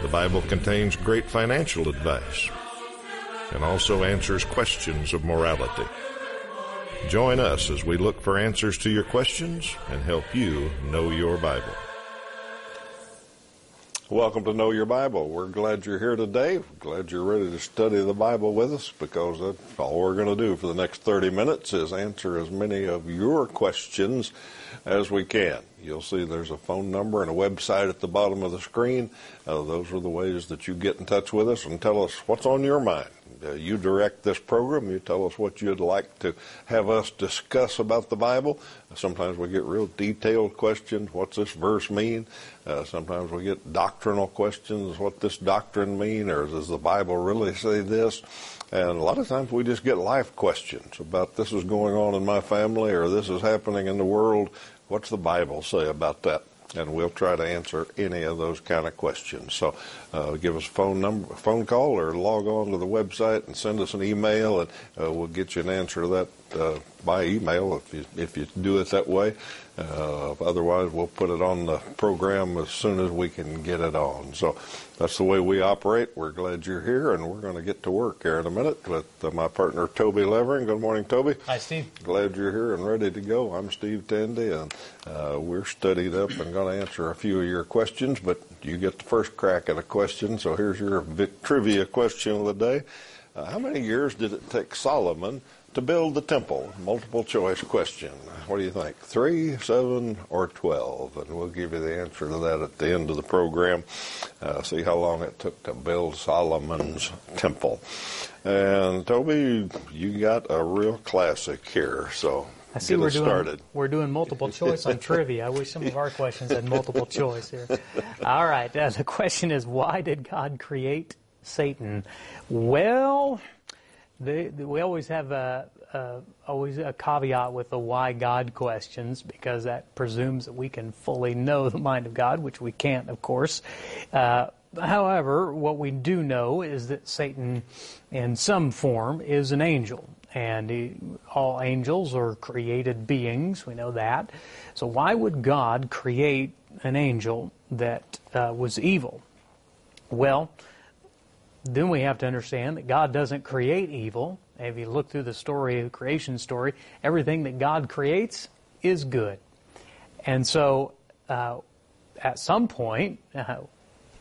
The Bible contains great financial advice and also answers questions of morality. Join us as we look for answers to your questions and help you know your Bible. Welcome to Know Your Bible. We're glad you're here today. Glad you're ready to study the Bible with us because that's all we're going to do for the next 30 minutes is answer as many of your questions as we can. You'll see there's a phone number and a website at the bottom of the screen. Uh, those are the ways that you get in touch with us and tell us what's on your mind. Uh, you direct this program. You tell us what you'd like to have us discuss about the Bible. Sometimes we get real detailed questions. What's this verse mean? Uh, sometimes we get doctrinal questions. What does this doctrine mean? Or does the Bible really say this? And a lot of times we just get life questions about this is going on in my family or this is happening in the world. What's the Bible say about that? and we'll try to answer any of those kind of questions. So, uh, give us a phone number, phone call, or log on to the website and send us an email, and uh, we'll get you an answer to that uh, by email if you if you do it that way. Uh, otherwise, we'll put it on the program as soon as we can get it on. So that's the way we operate. We're glad you're here, and we're going to get to work here in a minute with uh, my partner Toby Levering. Good morning, Toby. Hi, Steve. Glad you're here and ready to go. I'm Steve Tandy, and uh, we're studied up and going to answer a few of your questions. But you get the first crack at a question. So here's your trivia question of the day: uh, How many years did it take Solomon? To build the temple? Multiple choice question. What do you think? Three, seven, or twelve? And we'll give you the answer to that at the end of the program. Uh, see how long it took to build Solomon's temple. And Toby, you got a real classic here. So I see we're doing, started. we're doing multiple choice on trivia. I wish some of our questions had multiple choice here. All right. Uh, the question is, why did God create Satan? Well, they, we always have a, a, always a caveat with the why God questions because that presumes that we can fully know the mind of God, which we can't, of course. Uh, however, what we do know is that Satan, in some form, is an angel. And he, all angels are created beings, we know that. So, why would God create an angel that uh, was evil? Well, then we have to understand that God doesn't create evil. If you look through the story, the creation story, everything that God creates is good. And so, uh, at some point, uh,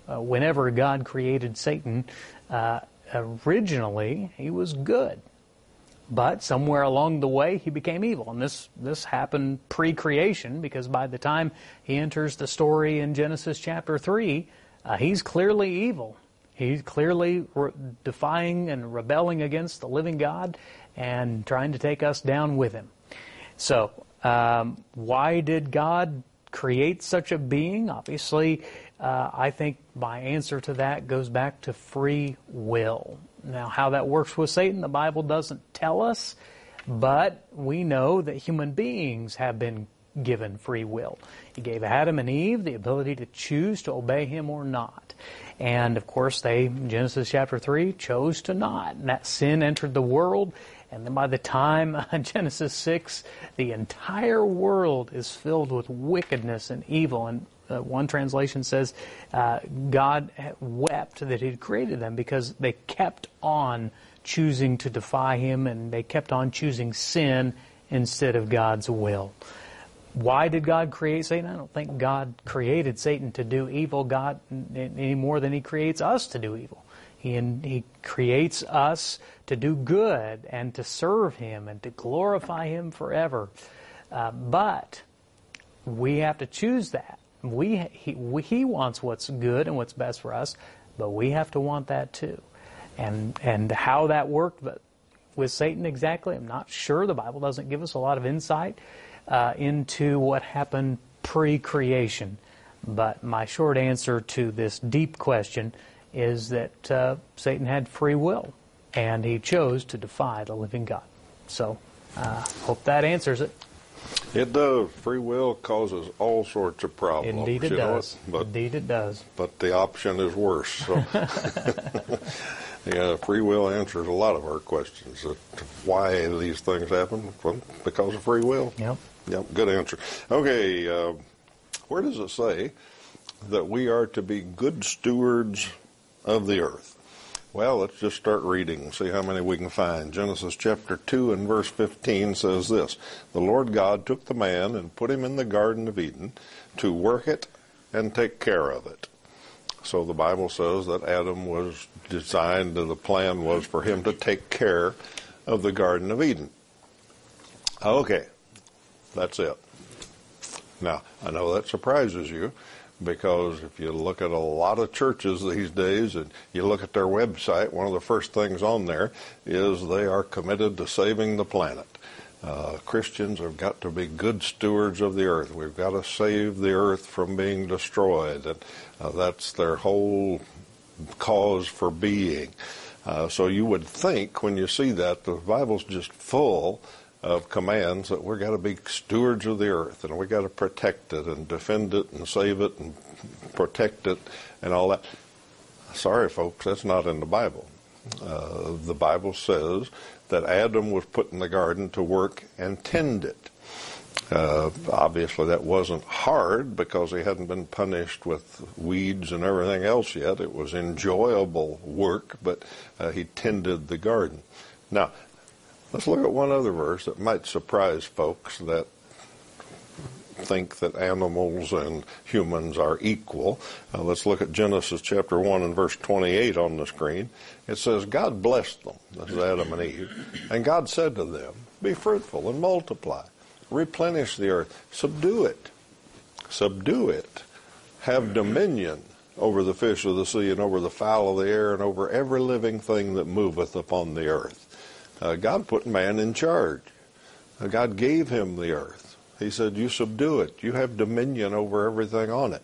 whenever God created Satan, uh, originally he was good. But somewhere along the way, he became evil. And this, this happened pre creation because by the time he enters the story in Genesis chapter 3, uh, he's clearly evil. He's clearly re- defying and rebelling against the living God and trying to take us down with him. So, um, why did God create such a being? Obviously, uh, I think my answer to that goes back to free will. Now, how that works with Satan, the Bible doesn't tell us, but we know that human beings have been given free will. He gave Adam and Eve the ability to choose to obey him or not. And of course, they, Genesis chapter 3, chose to not. And that sin entered the world. And then by the time Genesis 6, the entire world is filled with wickedness and evil. And uh, one translation says uh, God wept that He had created them because they kept on choosing to defy Him and they kept on choosing sin instead of God's will. Why did God create Satan? I don't think God created Satan to do evil God any more than he creates us to do evil. He, he creates us to do good and to serve him and to glorify him forever. Uh, but we have to choose that. We he, we, he wants what's good and what's best for us, but we have to want that too. And and how that worked with Satan exactly, I'm not sure. The Bible doesn't give us a lot of insight uh, into what happened pre creation. But my short answer to this deep question is that uh, Satan had free will, and he chose to defy the living God. So, uh, hope that answers it. It does. Free will causes all sorts of problems. Indeed, it does. But, Indeed, it does. But the option is worse. So, yeah, free will answers a lot of our questions. Why these things happen? Well, because of free will. Yep. Yep. Good answer. Okay. Uh, where does it say that we are to be good stewards of the earth? Well, let's just start reading see how many we can find. Genesis chapter 2 and verse 15 says this The Lord God took the man and put him in the Garden of Eden to work it and take care of it. So the Bible says that Adam was designed, and the plan was for him to take care of the Garden of Eden. Okay, that's it. Now, I know that surprises you because if you look at a lot of churches these days and you look at their website, one of the first things on there is they are committed to saving the planet. Uh, Christians have got to be good stewards of the earth. We've got to save the earth from being destroyed, and uh, that's their whole cause for being. Uh, so you would think when you see that the Bible's just full of commands that we've got to be stewards of the earth and we've got to protect it and defend it and save it and protect it and all that. Sorry, folks, that's not in the Bible. Uh, the Bible says that Adam was put in the garden to work and tend it. Uh, obviously, that wasn't hard because he hadn't been punished with weeds and everything else yet. It was enjoyable work, but uh, he tended the garden. Now, Let's look at one other verse that might surprise folks that think that animals and humans are equal. Uh, let's look at Genesis chapter 1 and verse 28 on the screen. It says, God blessed them, this is Adam and Eve, and God said to them, Be fruitful and multiply, replenish the earth, subdue it, subdue it, have dominion over the fish of the sea and over the fowl of the air and over every living thing that moveth upon the earth. Uh, God put man in charge. Uh, God gave him the earth. He said, You subdue it. You have dominion over everything on it.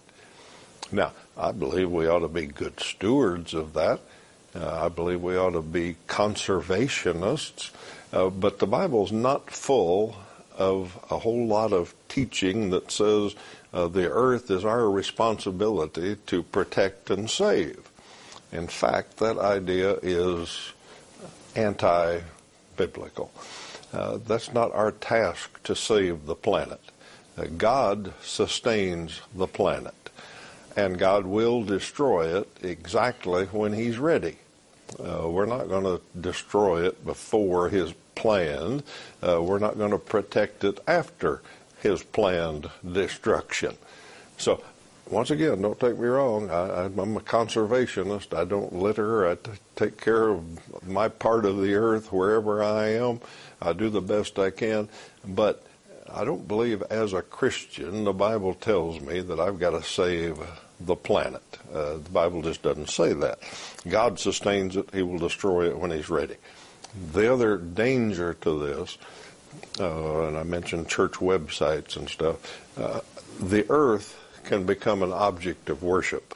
Now, I believe we ought to be good stewards of that. Uh, I believe we ought to be conservationists. Uh, but the Bible's not full of a whole lot of teaching that says uh, the earth is our responsibility to protect and save. In fact, that idea is anti biblical. Uh, that's not our task to save the planet. Uh, God sustains the planet, and God will destroy it exactly when He's ready. Uh, we're not going to destroy it before His plan. Uh, we're not going to protect it after His planned destruction. So once again, don't take me wrong. I, am a conservationist. I don't litter. I t- take care of my part of the earth wherever I am. I do the best I can. But I don't believe as a Christian the Bible tells me that I've got to save the planet. Uh, the Bible just doesn't say that. God sustains it. He will destroy it when He's ready. The other danger to this, uh, and I mentioned church websites and stuff, uh, the earth can become an object of worship.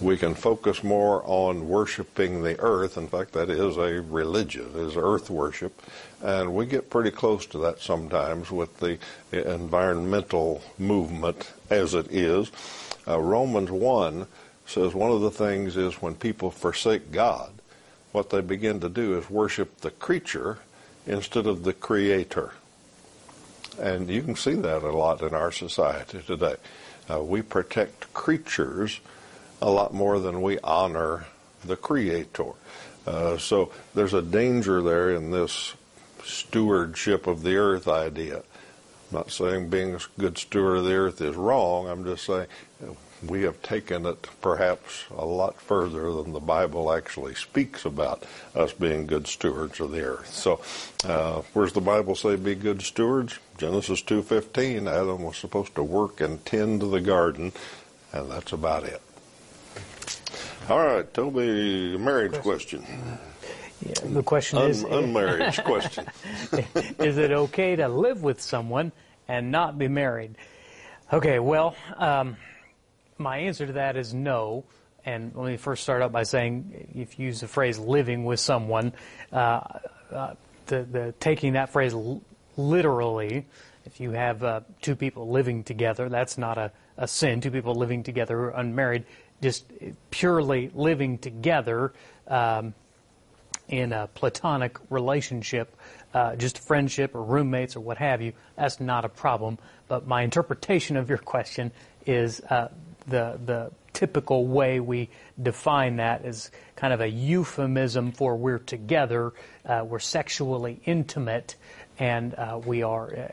We can focus more on worshiping the earth. In fact, that is a religion, is earth worship. And we get pretty close to that sometimes with the environmental movement as it is. Uh, Romans 1 says one of the things is when people forsake God, what they begin to do is worship the creature instead of the creator. And you can see that a lot in our society today. Uh, we protect creatures a lot more than we honor the Creator. Uh, so there's a danger there in this stewardship of the earth idea. I'm not saying being a good steward of the earth is wrong. I'm just saying we have taken it perhaps a lot further than the Bible actually speaks about us being good stewards of the earth. So, uh, where's the Bible say be good stewards? Genesis 2:15. Adam was supposed to work and tend the garden, and that's about it. All right, Toby, marriage question. Yeah, the question Un- is unmarriage question. is it okay to live with someone and not be married? Okay, well. Um, my answer to that is no. and let me first start out by saying, if you use the phrase "living with someone," uh, uh, the, the taking that phrase l- literally, if you have uh, two people living together, that's not a, a sin. Two people living together, who are unmarried, just purely living together um, in a platonic relationship, uh, just friendship or roommates or what have you, that's not a problem. But my interpretation of your question is uh, the the typical way we define that is kind of a euphemism for we're together, uh, we're sexually intimate, and uh, we are uh,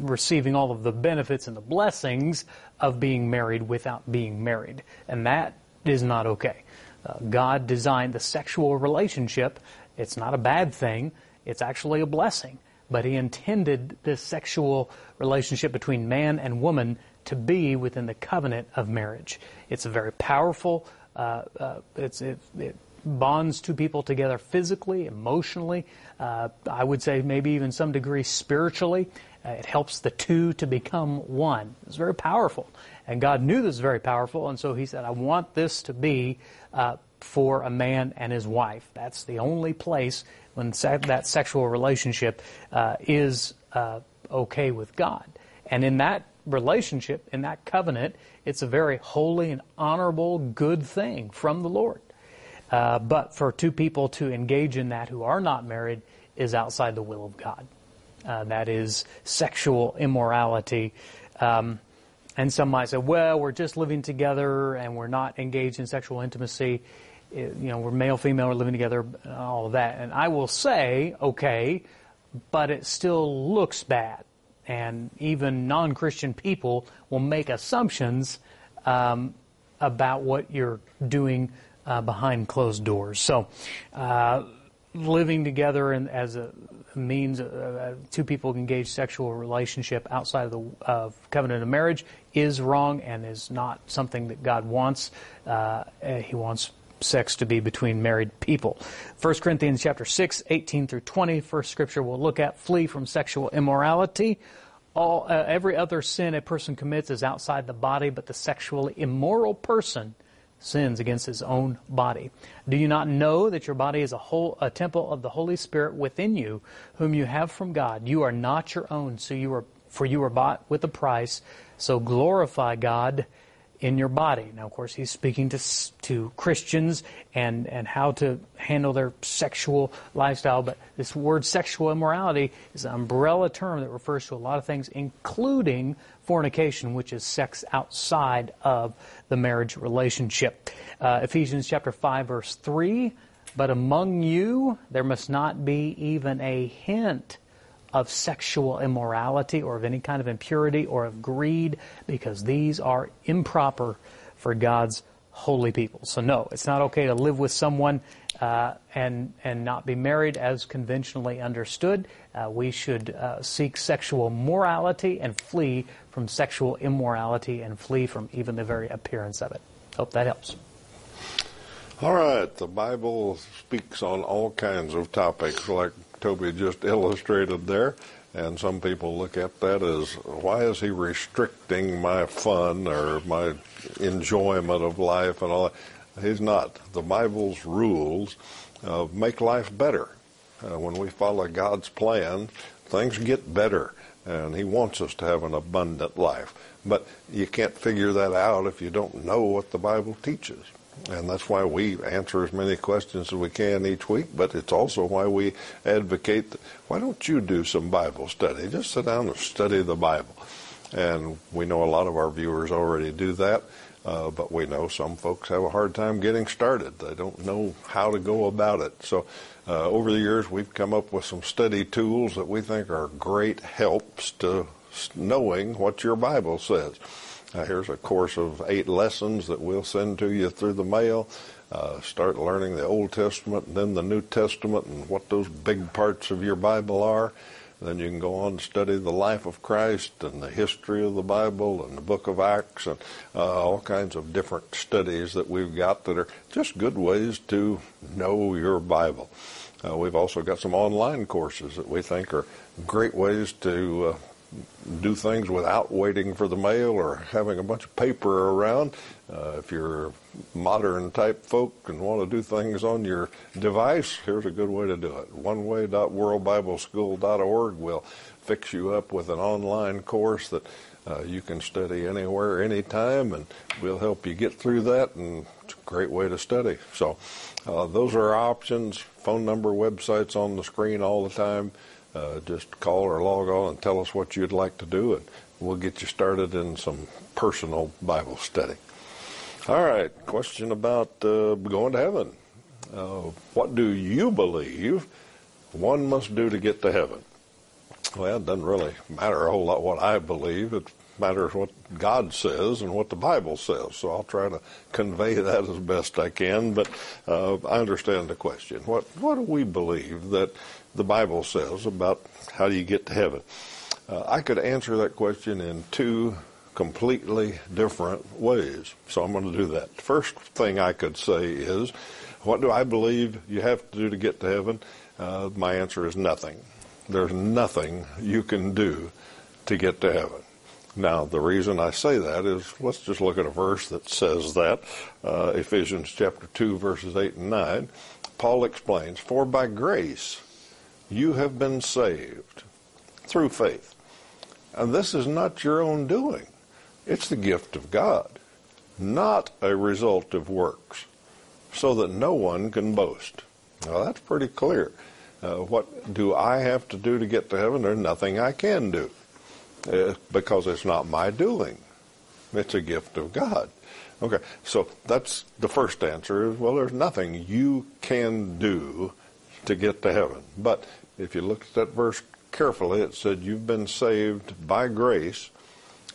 receiving all of the benefits and the blessings of being married without being married. And that is not okay. Uh, God designed the sexual relationship. It's not a bad thing. It's actually a blessing. But He intended this sexual relationship between man and woman to be within the covenant of marriage. It's a very powerful, uh, uh, it's, it, it, bonds two people together physically, emotionally, uh, I would say maybe even some degree spiritually. Uh, it helps the two to become one. It's very powerful. And God knew this was very powerful, and so He said, I want this to be uh, for a man and his wife. That's the only place when se- that sexual relationship uh, is okay with God. And in that relationship, in that covenant, it's a very holy and honorable, good thing from the Lord. Uh, but for two people to engage in that who are not married is outside the will of God. Uh, that is sexual immorality. Um, and some might say, well, we're just living together and we're not engaged in sexual intimacy. It, you know, we're male, female, we're living together, all of that. And I will say, okay, but it still looks bad and even non-Christian people will make assumptions um, about what you're doing uh, behind closed doors. So, uh, living together and as a means uh, two people engage sexual relationship outside of the of covenant of marriage is wrong and is not something that God wants. Uh, he wants sex to be between married people. 1 Corinthians chapter 6, 18 through 20, first scripture we'll look at, flee from sexual immorality. All, uh, every other sin a person commits is outside the body, but the sexually immoral person sins against his own body. Do you not know that your body is a whole a temple of the Holy Spirit within you, whom you have from God? You are not your own, so you are for you were bought with a price. So glorify God in your body. Now, of course, he's speaking to to Christians and and how to handle their sexual lifestyle. But this word sexual immorality is an umbrella term that refers to a lot of things, including fornication, which is sex outside of the marriage relationship. Uh, Ephesians chapter five, verse three. But among you there must not be even a hint of sexual immorality or of any kind of impurity or of greed because these are improper for God's holy people. So no, it's not okay to live with someone uh, and and not be married as conventionally understood. Uh, we should uh, seek sexual morality and flee from sexual immorality and flee from even the very appearance of it. Hope that helps. All right, the Bible speaks on all kinds of topics like Toby just illustrated there. And some people look at that as why is he restricting my fun or my enjoyment of life and all that? He's not. The Bible's rules uh, make life better. Uh, when we follow God's plan, things get better. And He wants us to have an abundant life. But you can't figure that out if you don't know what the Bible teaches. And that's why we answer as many questions as we can each week, but it's also why we advocate, why don't you do some Bible study? Just sit down and study the Bible. And we know a lot of our viewers already do that, uh, but we know some folks have a hard time getting started. They don't know how to go about it. So uh, over the years, we've come up with some study tools that we think are great helps to knowing what your Bible says. Uh, here's a course of eight lessons that we'll send to you through the mail. Uh, start learning the Old Testament and then the New Testament and what those big parts of your Bible are. Then you can go on to study the life of Christ and the history of the Bible and the book of Acts and uh, all kinds of different studies that we've got that are just good ways to know your Bible. Uh, we've also got some online courses that we think are great ways to uh, do things without waiting for the mail or having a bunch of paper around. Uh, if you're modern type folk and want to do things on your device, here's a good way to do it. Oneway.worldbibleschool.org will fix you up with an online course that uh, you can study anywhere, anytime, and we'll help you get through that. And it's a great way to study. So, uh, those are options. Phone number, websites on the screen all the time. Uh, just call or log on and tell us what you'd like to do, and we'll get you started in some personal Bible study. All right, question about uh, going to heaven. Uh, what do you believe one must do to get to heaven? Well, it doesn't really matter a whole lot what I believe. It matters what God says and what the Bible says. So I'll try to convey that as best I can. But uh, I understand the question. What What do we believe that the Bible says about how do you get to heaven? Uh, I could answer that question in two completely different ways. So I'm going to do that. First thing I could say is, what do I believe you have to do to get to heaven? Uh, my answer is nothing. There's nothing you can do to get to heaven. Now, the reason I say that is let's just look at a verse that says that. Uh, Ephesians chapter 2, verses 8 and 9. Paul explains, For by grace you have been saved through faith. And this is not your own doing, it's the gift of God, not a result of works, so that no one can boast. Now, that's pretty clear. Uh, what do I have to do to get to heaven? There's nothing I can do uh, because it's not my doing. It's a gift of God. Okay, so that's the first answer is well, there's nothing you can do to get to heaven. But if you look at that verse carefully, it said you've been saved by grace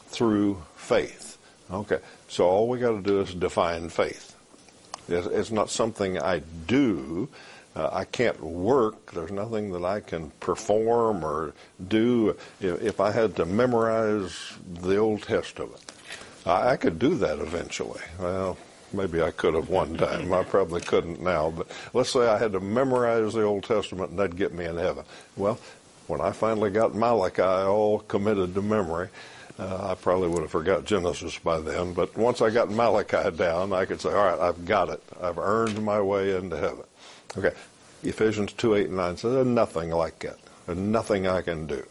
through faith. Okay, so all we got to do is define faith. It's not something I do. Uh, I can't work. There's nothing that I can perform or do. If I had to memorize the Old Testament, I, I could do that eventually. Well, maybe I could have one time. I probably couldn't now. But let's say I had to memorize the Old Testament and that'd get me in heaven. Well, when I finally got Malachi all committed to memory, uh, I probably would have forgot Genesis by then. But once I got Malachi down, I could say, all right, I've got it. I've earned my way into heaven. Okay, Ephesians 2, 8, and 9 says, there's nothing like that. There's nothing I can do.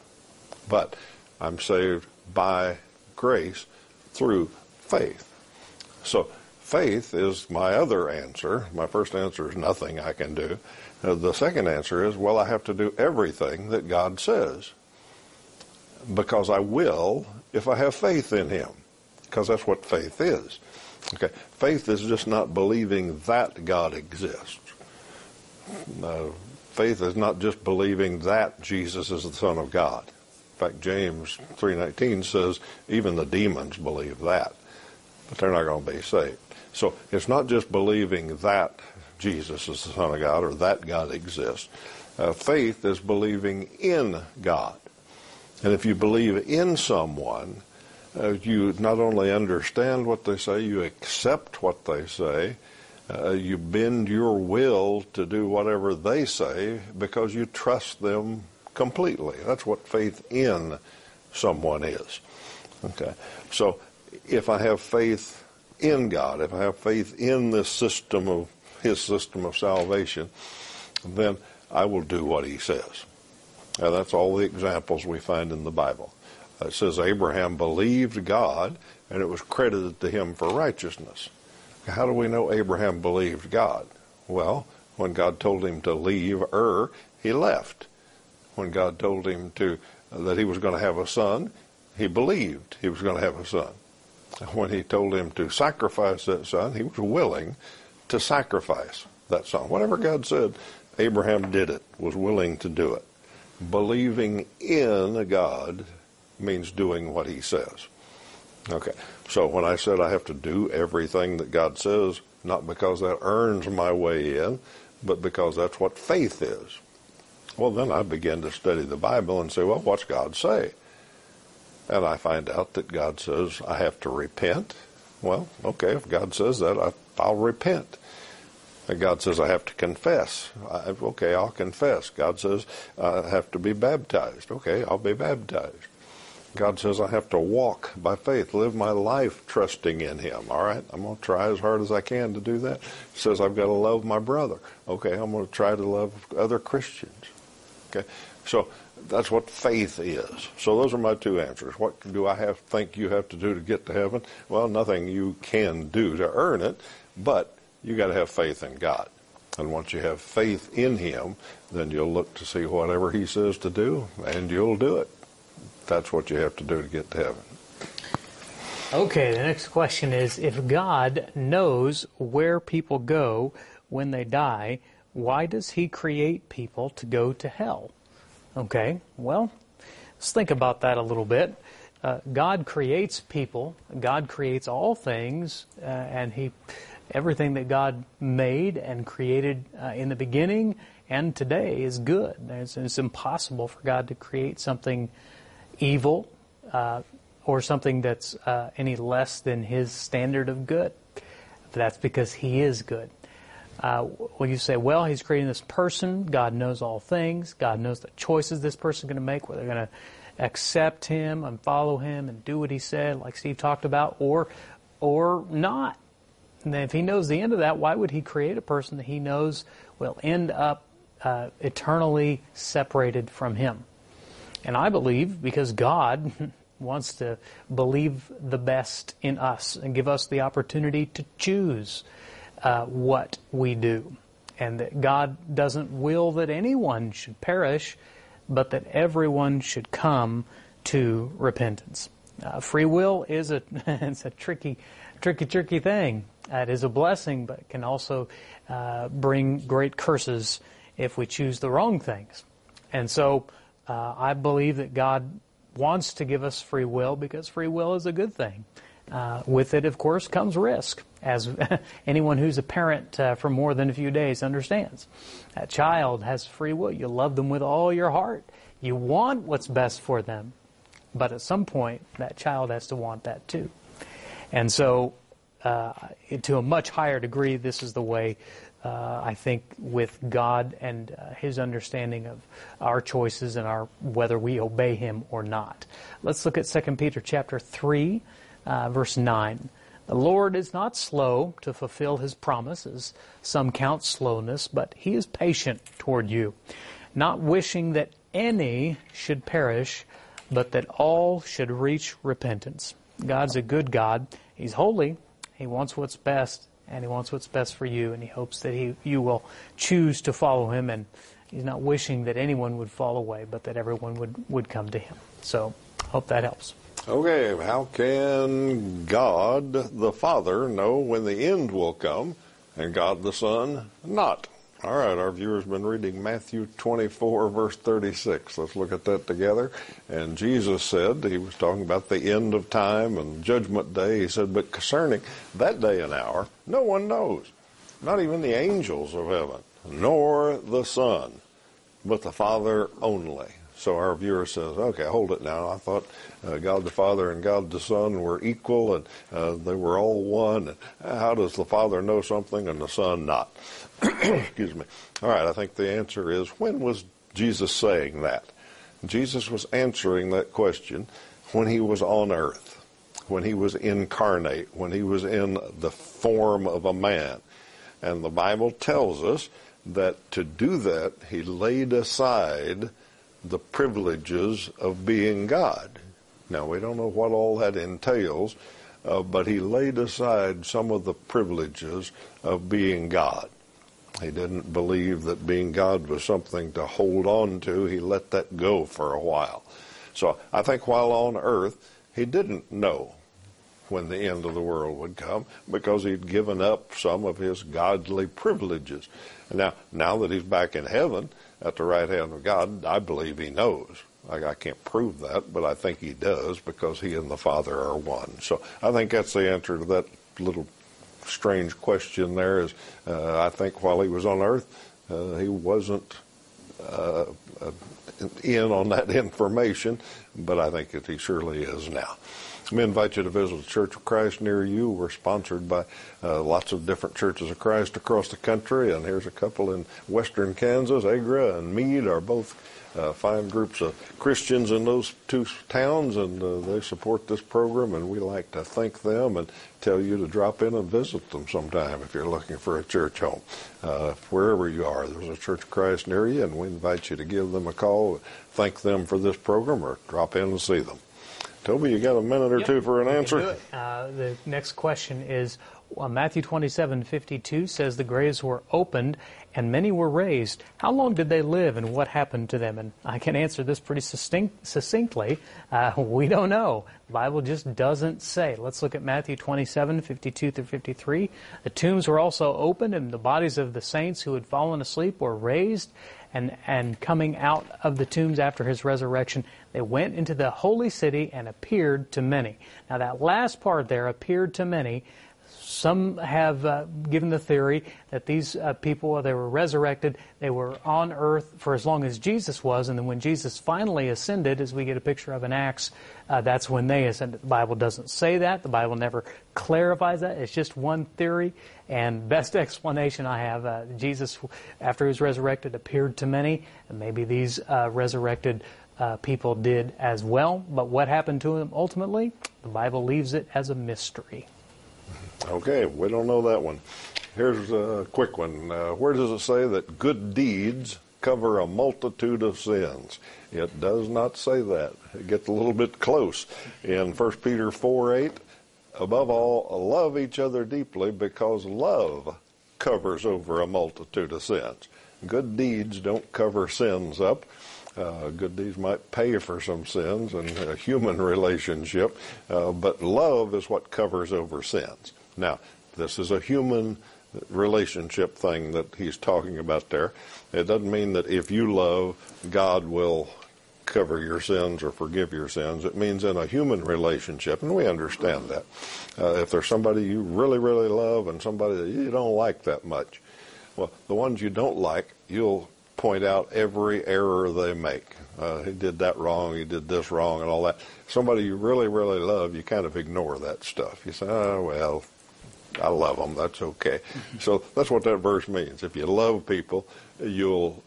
But I'm saved by grace through faith. So faith is my other answer. My first answer is nothing I can do. Uh, the second answer is, well, I have to do everything that God says. Because I will if I have faith in Him. Because that's what faith is. Okay, faith is just not believing that God exists. Faith is not just believing that Jesus is the Son of God. In fact, James 3.19 says even the demons believe that, but they're not going to be saved. So it's not just believing that Jesus is the Son of God or that God exists. Uh, faith is believing in God. And if you believe in someone, uh, you not only understand what they say, you accept what they say, uh, you bend your will to do whatever they say because you trust them completely. That's what faith in someone is. Okay. So if I have faith in God, if I have faith in this system of his system of salvation, then I will do what he says. Now that's all the examples we find in the Bible. It says Abraham believed God and it was credited to him for righteousness. How do we know Abraham believed God? Well, when God told him to leave Ur, he left. When God told him to that he was going to have a son, he believed he was going to have a son. When he told him to sacrifice that son, he was willing to sacrifice that son. Whatever God said, Abraham did it, was willing to do it. Believing in God means doing what he says. Okay. So when I said I have to do everything that God says, not because that earns my way in, but because that's what faith is. Well, then I begin to study the Bible and say, well, what's God say? And I find out that God says I have to repent. Well, okay, if God says that, I, will repent. And God says I have to confess. I, okay, I'll confess. God says I have to be baptized. Okay, I'll be baptized. God says I have to walk by faith, live my life trusting in Him. All right, I'm going to try as hard as I can to do that. He says I've got to love my brother. Okay, I'm going to try to love other Christians. Okay, so that's what faith is. So those are my two answers. What do I have think you have to do to get to heaven? Well, nothing you can do to earn it, but you got to have faith in God. And once you have faith in Him, then you'll look to see whatever He says to do, and you'll do it. That's what you have to do to get to heaven. Okay, the next question is if God knows where people go when they die, why does He create people to go to hell? Okay, well, let's think about that a little bit. Uh, God creates people, God creates all things, uh, and He everything that God made and created uh, in the beginning and today is good. It's, it's, impossible for God to create something evil uh, or something that's uh, any less than His standard of good. That's because He is good. Uh, well, you say, well, He's creating this person. God knows all things. God knows the choices this person's going to make, whether they're going to accept Him and follow Him and do what He said, like Steve talked about, or or not. And if he knows the end of that, why would he create a person that he knows will end up uh, eternally separated from him? And I believe because God wants to believe the best in us and give us the opportunity to choose uh, what we do. And that God doesn't will that anyone should perish, but that everyone should come to repentance. Uh, free will is a it's a tricky, tricky, tricky thing. It is a blessing, but can also uh, bring great curses if we choose the wrong things. And so uh, I believe that God wants to give us free will because free will is a good thing. Uh, with it, of course, comes risk, as anyone who's a parent uh, for more than a few days understands. That child has free will. You love them with all your heart. You want what's best for them. But at some point, that child has to want that too. And so uh, to a much higher degree, this is the way uh, I think with God and uh, His understanding of our choices and our whether we obey Him or not. Let's look at 2 Peter chapter 3, uh, verse 9. The Lord is not slow to fulfill His promises. Some count slowness, but He is patient toward you, not wishing that any should perish, but that all should reach repentance. God's a good God. He's holy, he wants what's best, and He wants what's best for you, and He hopes that he, you will choose to follow Him. And He's not wishing that anyone would fall away, but that everyone would, would come to Him. So, hope that helps. Okay, how can God the Father know when the end will come and God the Son not? All right, our viewers have been reading Matthew 24, verse 36. Let's look at that together. And Jesus said, he was talking about the end of time and judgment day. He said, But concerning that day and hour, no one knows, not even the angels of heaven, nor the Son, but the Father only. So our viewer says, okay, hold it now. I thought uh, God the Father and God the Son were equal and uh, they were all one. How does the Father know something and the Son not? Excuse me. All right, I think the answer is when was Jesus saying that? Jesus was answering that question when he was on earth, when he was incarnate, when he was in the form of a man. And the Bible tells us that to do that, he laid aside the privileges of being God. Now, we don't know what all that entails, uh, but he laid aside some of the privileges of being God. He didn't believe that being God was something to hold on to. He let that go for a while. So I think while on earth, he didn't know when the end of the world would come because he'd given up some of his godly privileges. Now, now that he's back in heaven at the right hand of God, I believe he knows. I, I can't prove that, but I think he does because he and the Father are one. So I think that's the answer to that little strange question there is uh, I think while he was on earth, uh, he wasn't uh, uh in on that information, but I think that he surely is now. We invite you to visit the Church of Christ near you. We're sponsored by uh, lots of different churches of Christ across the country, and here's a couple in western Kansas. Agra and Meade are both uh, fine groups of Christians in those two towns, and uh, they support this program, and we like to thank them and tell you to drop in and visit them sometime if you're looking for a church home. Uh, wherever you are, there's a Church of Christ near you, and we invite you to give them a call, thank them for this program, or drop in and see them. Toby, you got a minute or yep. two for an answer? Uh, the next question is well, Matthew 27 52 says the graves were opened and many were raised. How long did they live and what happened to them? And I can answer this pretty succinct, succinctly. Uh, we don't know. The Bible just doesn't say. Let's look at Matthew 27 52 through 53. The tombs were also opened and the bodies of the saints who had fallen asleep were raised. And, and coming out of the tombs after his resurrection, they went into the holy city and appeared to many. Now, that last part there, appeared to many, some have uh, given the theory that these uh, people, they were resurrected, they were on earth for as long as Jesus was, and then when Jesus finally ascended, as we get a picture of in Acts, uh, that's when they ascended. The Bible doesn't say that. The Bible never clarifies that. It's just one theory, and best explanation I have, uh, Jesus, after he was resurrected, appeared to many, and maybe these uh, resurrected uh, people did as well. But what happened to them ultimately, the Bible leaves it as a mystery. Okay, we don't know that one. Here's a quick one. Uh, where does it say that good deeds cover a multitude of sins? It does not say that. It gets a little bit close. In 1 Peter 4 8, above all, love each other deeply because love covers over a multitude of sins. Good deeds don't cover sins up. Uh, good deeds might pay for some sins in a human relationship, uh, but love is what covers over sins. Now, this is a human relationship thing that he's talking about there. It doesn't mean that if you love, God will cover your sins or forgive your sins. It means in a human relationship, and we understand that. Uh, if there's somebody you really, really love and somebody that you don't like that much, well, the ones you don't like, you'll point out every error they make. Uh, he did that wrong, he did this wrong, and all that. Somebody you really, really love, you kind of ignore that stuff. You say, oh, well, I love them. That's okay. Mm-hmm. So that's what that verse means. If you love people, you'll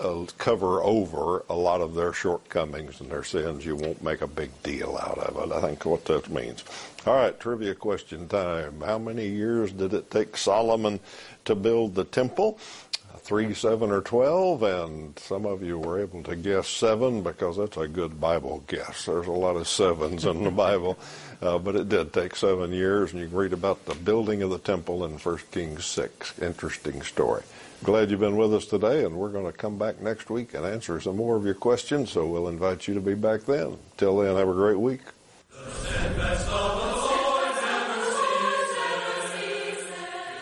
uh, cover over a lot of their shortcomings and their sins. You won't make a big deal out of it. I think what that means. All right, trivia question time. How many years did it take Solomon to build the temple? Three, seven, or twelve, and some of you were able to guess seven because that's a good Bible guess. There's a lot of sevens in the Bible. Uh, but it did take seven years, and you can read about the building of the temple in 1 Kings 6. Interesting story. Glad you've been with us today, and we're going to come back next week and answer some more of your questions, so we'll invite you to be back then. Till then, have a great week.